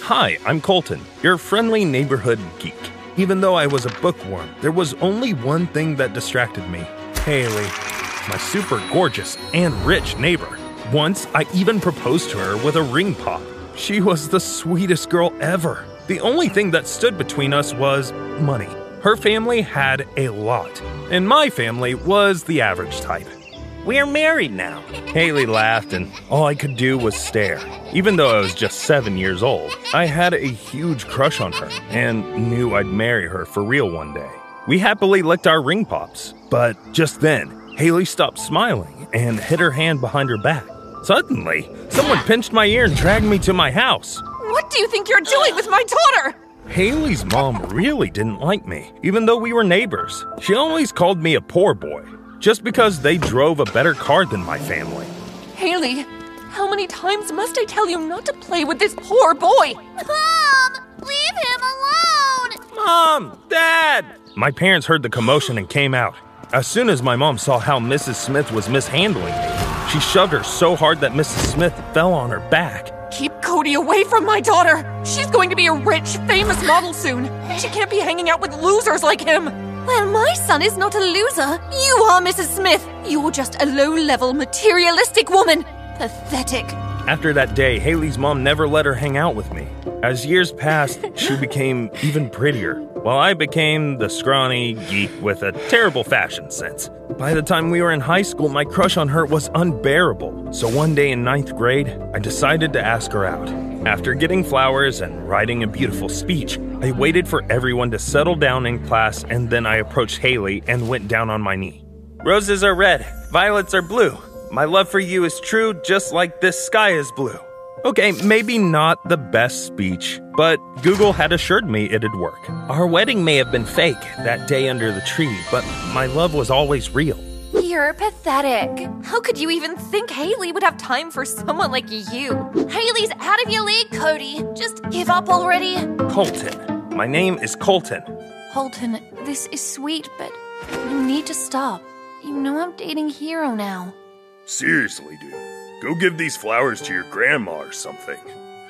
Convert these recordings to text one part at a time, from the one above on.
Hi, I'm Colton, your friendly neighborhood geek. Even though I was a bookworm, there was only one thing that distracted me Haley, my super gorgeous and rich neighbor. Once, I even proposed to her with a ring pop. She was the sweetest girl ever. The only thing that stood between us was money. Her family had a lot, and my family was the average type. We're married now. Haley laughed, and all I could do was stare. Even though I was just seven years old, I had a huge crush on her and knew I'd marry her for real one day. We happily licked our ring pops, but just then, Haley stopped smiling and hid her hand behind her back. Suddenly, someone pinched my ear and dragged me to my house. What do you think you're doing with my daughter? Haley's mom really didn't like me, even though we were neighbors. She always called me a poor boy, just because they drove a better car than my family. Haley, how many times must I tell you not to play with this poor boy? Mom! Leave him alone! Mom! Dad! My parents heard the commotion and came out. As soon as my mom saw how Mrs. Smith was mishandling me, she shoved her so hard that Mrs. Smith fell on her back. Keep Cody away from my daughter. She's going to be a rich, famous model soon. She can't be hanging out with losers like him. Well, my son is not a loser. You are, Mrs. Smith. You're just a low level, materialistic woman. Pathetic. After that day, Haley's mom never let her hang out with me. As years passed, she became even prettier, while I became the scrawny geek with a terrible fashion sense. By the time we were in high school, my crush on her was unbearable. So one day in ninth grade, I decided to ask her out. After getting flowers and writing a beautiful speech, I waited for everyone to settle down in class and then I approached Haley and went down on my knee. Roses are red, violets are blue. My love for you is true, just like this sky is blue. Okay, maybe not the best speech, but Google had assured me it'd work. Our wedding may have been fake that day under the tree, but my love was always real. You're pathetic. How could you even think Haley would have time for someone like you? Haley's out of your league, Cody. Just give up already. Colton. My name is Colton. Colton, this is sweet, but you need to stop. You know I'm dating Hero now. Seriously, dude. Go give these flowers to your grandma or something.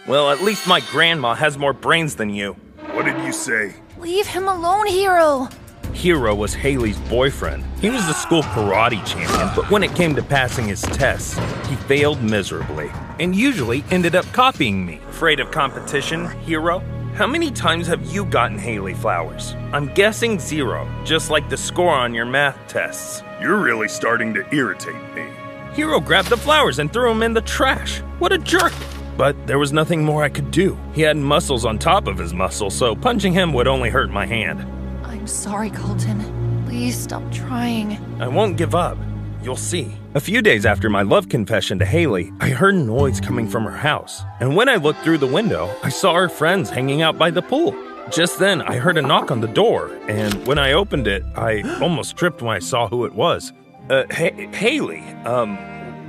Well, at least my grandma has more brains than you. What did you say? Leave him alone, Hero. Hero was Haley's boyfriend. He was the school karate champion, but when it came to passing his tests, he failed miserably and usually ended up copying me. Afraid of competition, Hero? How many times have you gotten Haley flowers? I'm guessing zero, just like the score on your math tests. You're really starting to irritate me. Hero grabbed the flowers and threw them in the trash. What a jerk! But there was nothing more I could do. He had muscles on top of his muscles, so punching him would only hurt my hand. I'm sorry, Colton. Please stop trying. I won't give up. You'll see. A few days after my love confession to Haley, I heard a noise coming from her house. And when I looked through the window, I saw her friends hanging out by the pool. Just then, I heard a knock on the door, and when I opened it, I almost tripped when I saw who it was. Uh, ha- Haley, um,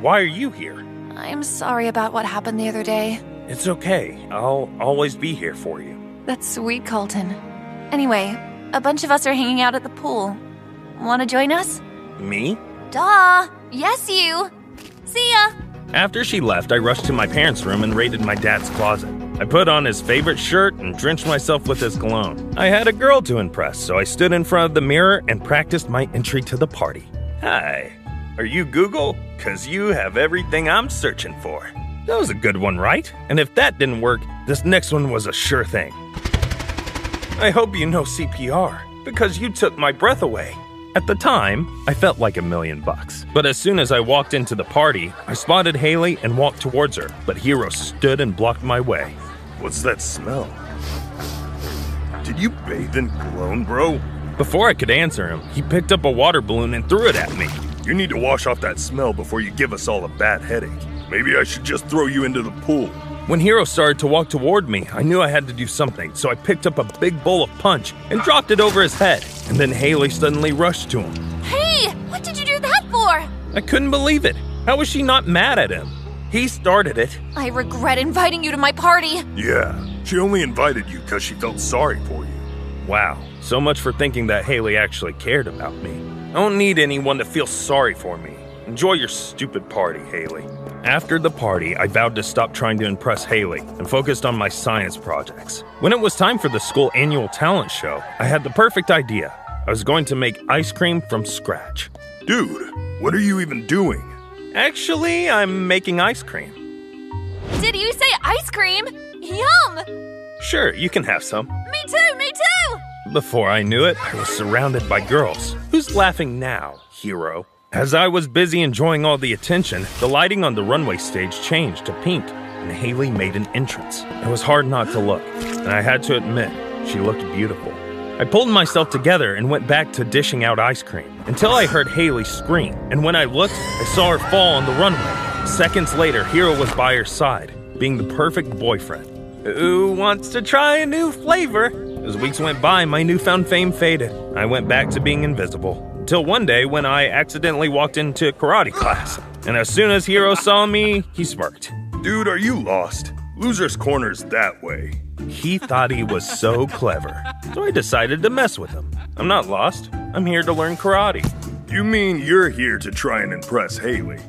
why are you here? I'm sorry about what happened the other day. It's okay. I'll always be here for you. That's sweet, Colton. Anyway, a bunch of us are hanging out at the pool. Want to join us? Me? Duh! Yes, you! See ya! After she left, I rushed to my parents' room and raided my dad's closet. I put on his favorite shirt and drenched myself with his cologne. I had a girl to impress, so I stood in front of the mirror and practiced my entry to the party. Hi, are you Google? Cause you have everything I'm searching for. That was a good one, right? And if that didn't work, this next one was a sure thing. I hope you know CPR, because you took my breath away. At the time, I felt like a million bucks. But as soon as I walked into the party, I spotted Haley and walked towards her, but Hero stood and blocked my way. What's that smell? Did you bathe in cologne, bro? Before I could answer him, he picked up a water balloon and threw it at me. You need to wash off that smell before you give us all a bad headache. Maybe I should just throw you into the pool. When Hero started to walk toward me, I knew I had to do something, so I picked up a big bowl of punch and dropped it over his head. And then Haley suddenly rushed to him. Hey! What did you do that for? I couldn't believe it. How was she not mad at him? He started it. I regret inviting you to my party. Yeah, she only invited you because she felt sorry for you. Wow, so much for thinking that Haley actually cared about me. I don't need anyone to feel sorry for me. Enjoy your stupid party, Haley. After the party, I vowed to stop trying to impress Haley and focused on my science projects. When it was time for the school annual talent show, I had the perfect idea. I was going to make ice cream from scratch. Dude, what are you even doing? Actually, I'm making ice cream. Did you say ice cream? Yum! Sure, you can have some. Me too, me too! Before I knew it, I was surrounded by girls. Who's laughing now, hero? As I was busy enjoying all the attention, the lighting on the runway stage changed to pink, and Haley made an entrance. It was hard not to look, and I had to admit, she looked beautiful. I pulled myself together and went back to dishing out ice cream until I heard Haley scream, and when I looked, I saw her fall on the runway. Seconds later, Hero was by her side, being the perfect boyfriend. Who wants to try a new flavor? As weeks went by, my newfound fame faded. I went back to being invisible. Until one day when I accidentally walked into karate class. And as soon as Hero saw me, he smirked. Dude, are you lost? Loser's Corner's that way. He thought he was so clever. So I decided to mess with him. I'm not lost. I'm here to learn karate. You mean you're here to try and impress Haley?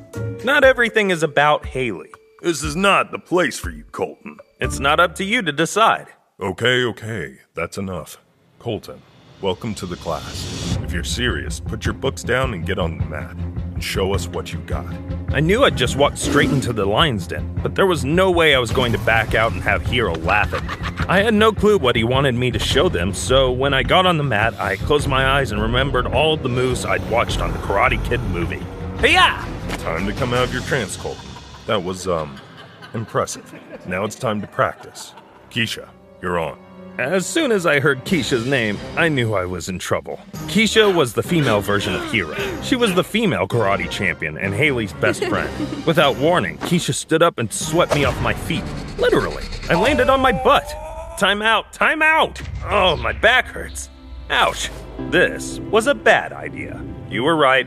Not everything is about Haley. This is not the place for you, Colton. It's not up to you to decide. Okay, okay, that's enough. Colton, welcome to the class. If you're serious, put your books down and get on the mat. And show us what you got. I knew I'd just walked straight into the lion's den, but there was no way I was going to back out and have Hero laugh at me. I had no clue what he wanted me to show them, so when I got on the mat, I closed my eyes and remembered all the moves I'd watched on the Karate Kid movie. Hey-ya! Time to come out of your trance, Colton. That was, um, impressive. Now it's time to practice. Keisha, you're on. As soon as I heard Keisha's name, I knew I was in trouble. Keisha was the female version of Hero. She was the female karate champion and Haley's best friend. Without warning, Keisha stood up and swept me off my feet. Literally. I landed on my butt. Time out, time out! Oh, my back hurts. Ouch. This was a bad idea. You were right.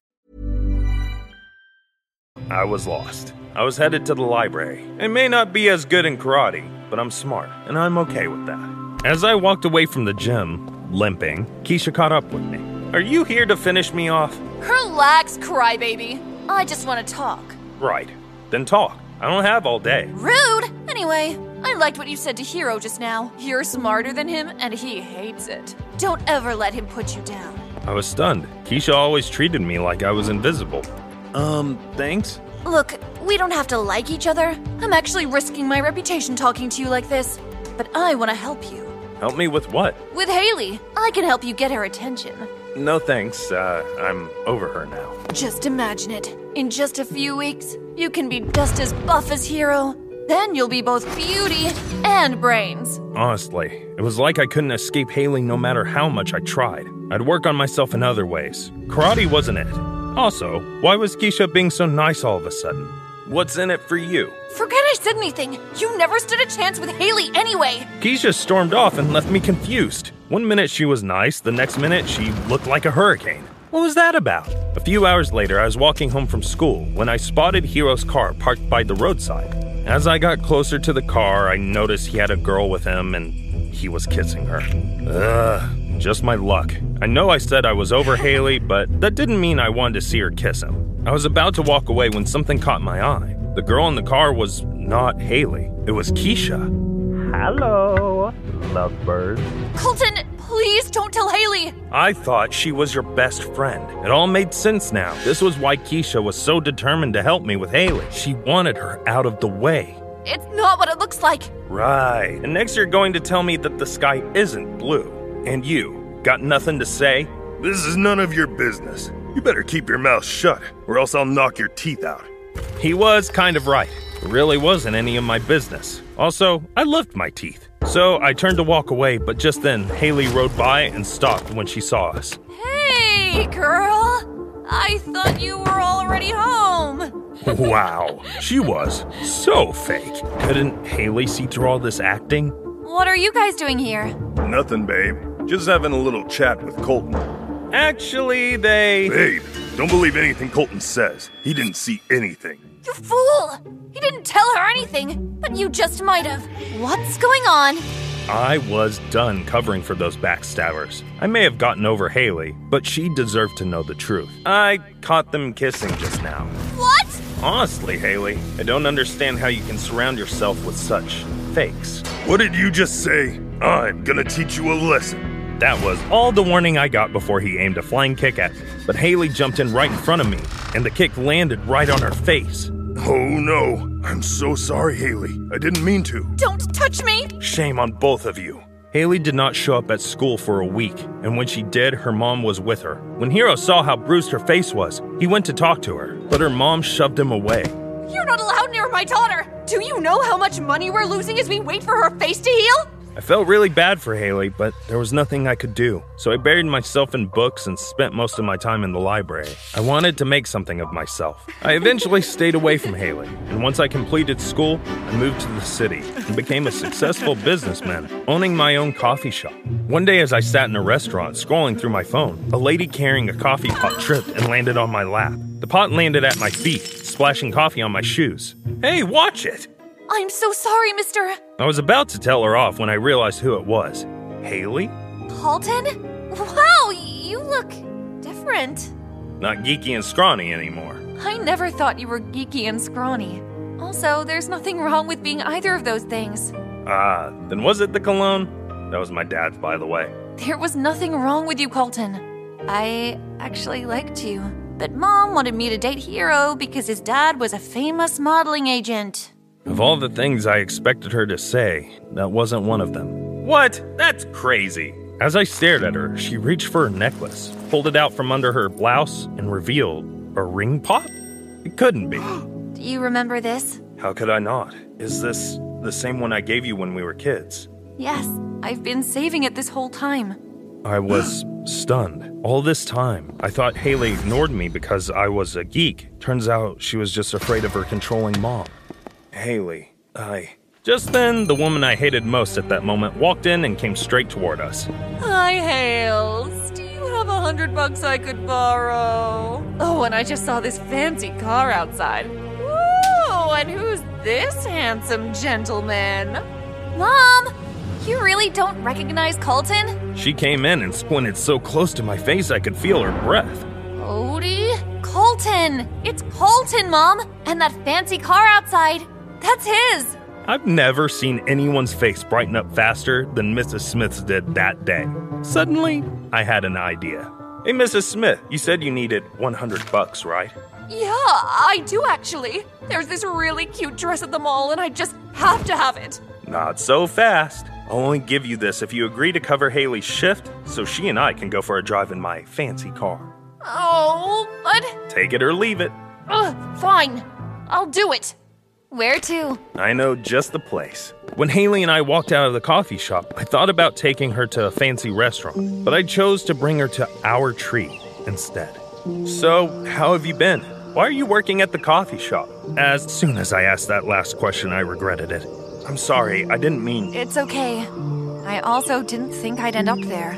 I was lost. I was headed to the library. I may not be as good in karate, but I'm smart, and I'm okay with that. As I walked away from the gym, limping, Keisha caught up with me. Are you here to finish me off? Relax, crybaby. I just want to talk. Right. Then talk. I don't have all day. Rude! Anyway, I liked what you said to Hero just now. You're smarter than him, and he hates it. Don't ever let him put you down. I was stunned. Keisha always treated me like I was invisible. Um, thanks? Look, we don't have to like each other. I'm actually risking my reputation talking to you like this. But I want to help you. Help me with what? With Haley, I can help you get her attention. No thanks. Uh, I'm over her now. Just imagine it. In just a few weeks, you can be just as buff as Hero. Then you'll be both beauty and brains. Honestly, it was like I couldn't escape Haley no matter how much I tried. I'd work on myself in other ways. Karate wasn't it. Also, why was Keisha being so nice all of a sudden? What's in it for you? Forget I said anything. You never stood a chance with Haley anyway. Keisha stormed off and left me confused. One minute she was nice, the next minute she looked like a hurricane. What was that about? A few hours later, I was walking home from school when I spotted Hero's car parked by the roadside. As I got closer to the car, I noticed he had a girl with him and he was kissing her. Ugh, just my luck. I know I said I was over Haley, but that didn't mean I wanted to see her kiss him. I was about to walk away when something caught my eye. The girl in the car was not Haley, it was Keisha. Hello, lovebird. Colton, please don't tell Haley. I thought she was your best friend. It all made sense now. This was why Keisha was so determined to help me with Haley. She wanted her out of the way. It's not what it looks like. Right. And next you're going to tell me that the sky isn't blue. And you, got nothing to say? This is none of your business. You better keep your mouth shut, or else I'll knock your teeth out. He was kind of right. It really wasn't any of my business. Also, I loved my teeth. So I turned to walk away, but just then Haley rode by and stopped when she saw us. Hey, girl. I thought you were already home. Wow, she was so fake. Couldn't Haley see through all this acting? What are you guys doing here? Nothing, babe. Just having a little chat with Colton. Actually, they. Babe, don't believe anything Colton says. He didn't see anything. You fool! He didn't tell her anything, but you just might have. What's going on? I was done covering for those backstabbers. I may have gotten over Haley, but she deserved to know the truth. I caught them kissing just now. What? Honestly, Haley, I don't understand how you can surround yourself with such fakes. What did you just say? I'm gonna teach you a lesson. That was all the warning I got before he aimed a flying kick at me. But Haley jumped in right in front of me, and the kick landed right on her face. Oh no. I'm so sorry, Haley. I didn't mean to. Don't touch me! Shame on both of you. Haley did not show up at school for a week, and when she did, her mom was with her. When Hero saw how bruised her face was, he went to talk to her, but her mom shoved him away. You're not allowed near my daughter! Do you know how much money we're losing as we wait for her face to heal? I felt really bad for Haley, but there was nothing I could do, so I buried myself in books and spent most of my time in the library. I wanted to make something of myself. I eventually stayed away from Haley, and once I completed school, I moved to the city and became a successful businessman, owning my own coffee shop. One day, as I sat in a restaurant scrolling through my phone, a lady carrying a coffee pot tripped and landed on my lap. The pot landed at my feet, splashing coffee on my shoes. Hey, watch it! I'm so sorry, Mr. I was about to tell her off when I realized who it was. Haley? Colton? Wow, you look different. Not geeky and scrawny anymore. I never thought you were geeky and scrawny. Also, there's nothing wrong with being either of those things. Ah, then was it the cologne? That was my dad's, by the way. There was nothing wrong with you, Colton. I actually liked you. But mom wanted me to date Hero because his dad was a famous modeling agent. Of all the things I expected her to say, that wasn't one of them. What? That's crazy. As I stared at her, she reached for her necklace, pulled it out from under her blouse, and revealed a ring pop? It couldn't be. Do you remember this? How could I not? Is this the same one I gave you when we were kids? Yes, I've been saving it this whole time. I was stunned. All this time, I thought Haley ignored me because I was a geek. Turns out she was just afraid of her controlling mom. Haley, I. Just then, the woman I hated most at that moment walked in and came straight toward us. Hi, Hales. Do you have a hundred bucks I could borrow? Oh, and I just saw this fancy car outside. Woo! And who's this handsome gentleman? Mom! You really don't recognize Colton? She came in and squinted so close to my face I could feel her breath. Odie? Colton! It's Colton, Mom! And that fancy car outside. That's his! I've never seen anyone's face brighten up faster than Mrs. Smith's did that day. Suddenly, I had an idea. Hey, Mrs. Smith, you said you needed 100 bucks, right? Yeah, I do actually. There's this really cute dress at the mall, and I just have to have it. Not so fast. I'll only give you this if you agree to cover Haley's shift so she and I can go for a drive in my fancy car. Oh, but. Take it or leave it. Ugh, fine. I'll do it. Where to? I know just the place. When Haley and I walked out of the coffee shop, I thought about taking her to a fancy restaurant, but I chose to bring her to our tree instead. So, how have you been? Why are you working at the coffee shop? As soon as I asked that last question, I regretted it. I'm sorry, I didn't mean. It's okay. I also didn't think I'd end up there.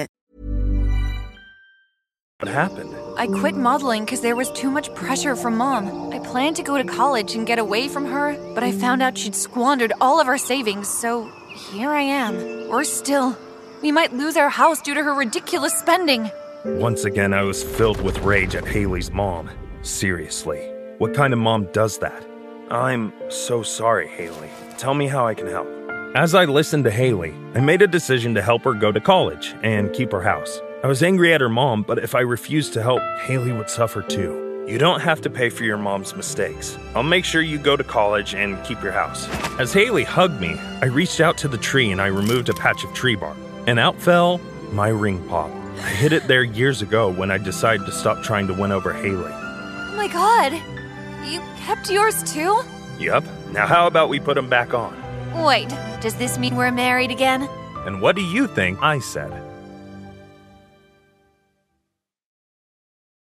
What happened? I quit modeling because there was too much pressure from mom. I planned to go to college and get away from her, but I found out she'd squandered all of our savings, so here I am. Worse still, we might lose our house due to her ridiculous spending. Once again, I was filled with rage at Haley's mom. Seriously, what kind of mom does that? I'm so sorry, Haley. Tell me how I can help. As I listened to Haley, I made a decision to help her go to college and keep her house. I was angry at her mom, but if I refused to help, Haley would suffer too. You don't have to pay for your mom's mistakes. I'll make sure you go to college and keep your house. As Haley hugged me, I reached out to the tree and I removed a patch of tree bark. And out fell my ring pop. I hid it there years ago when I decided to stop trying to win over Haley. Oh my god, you kept yours too? Yup. Now, how about we put them back on? Wait, does this mean we're married again? And what do you think I said?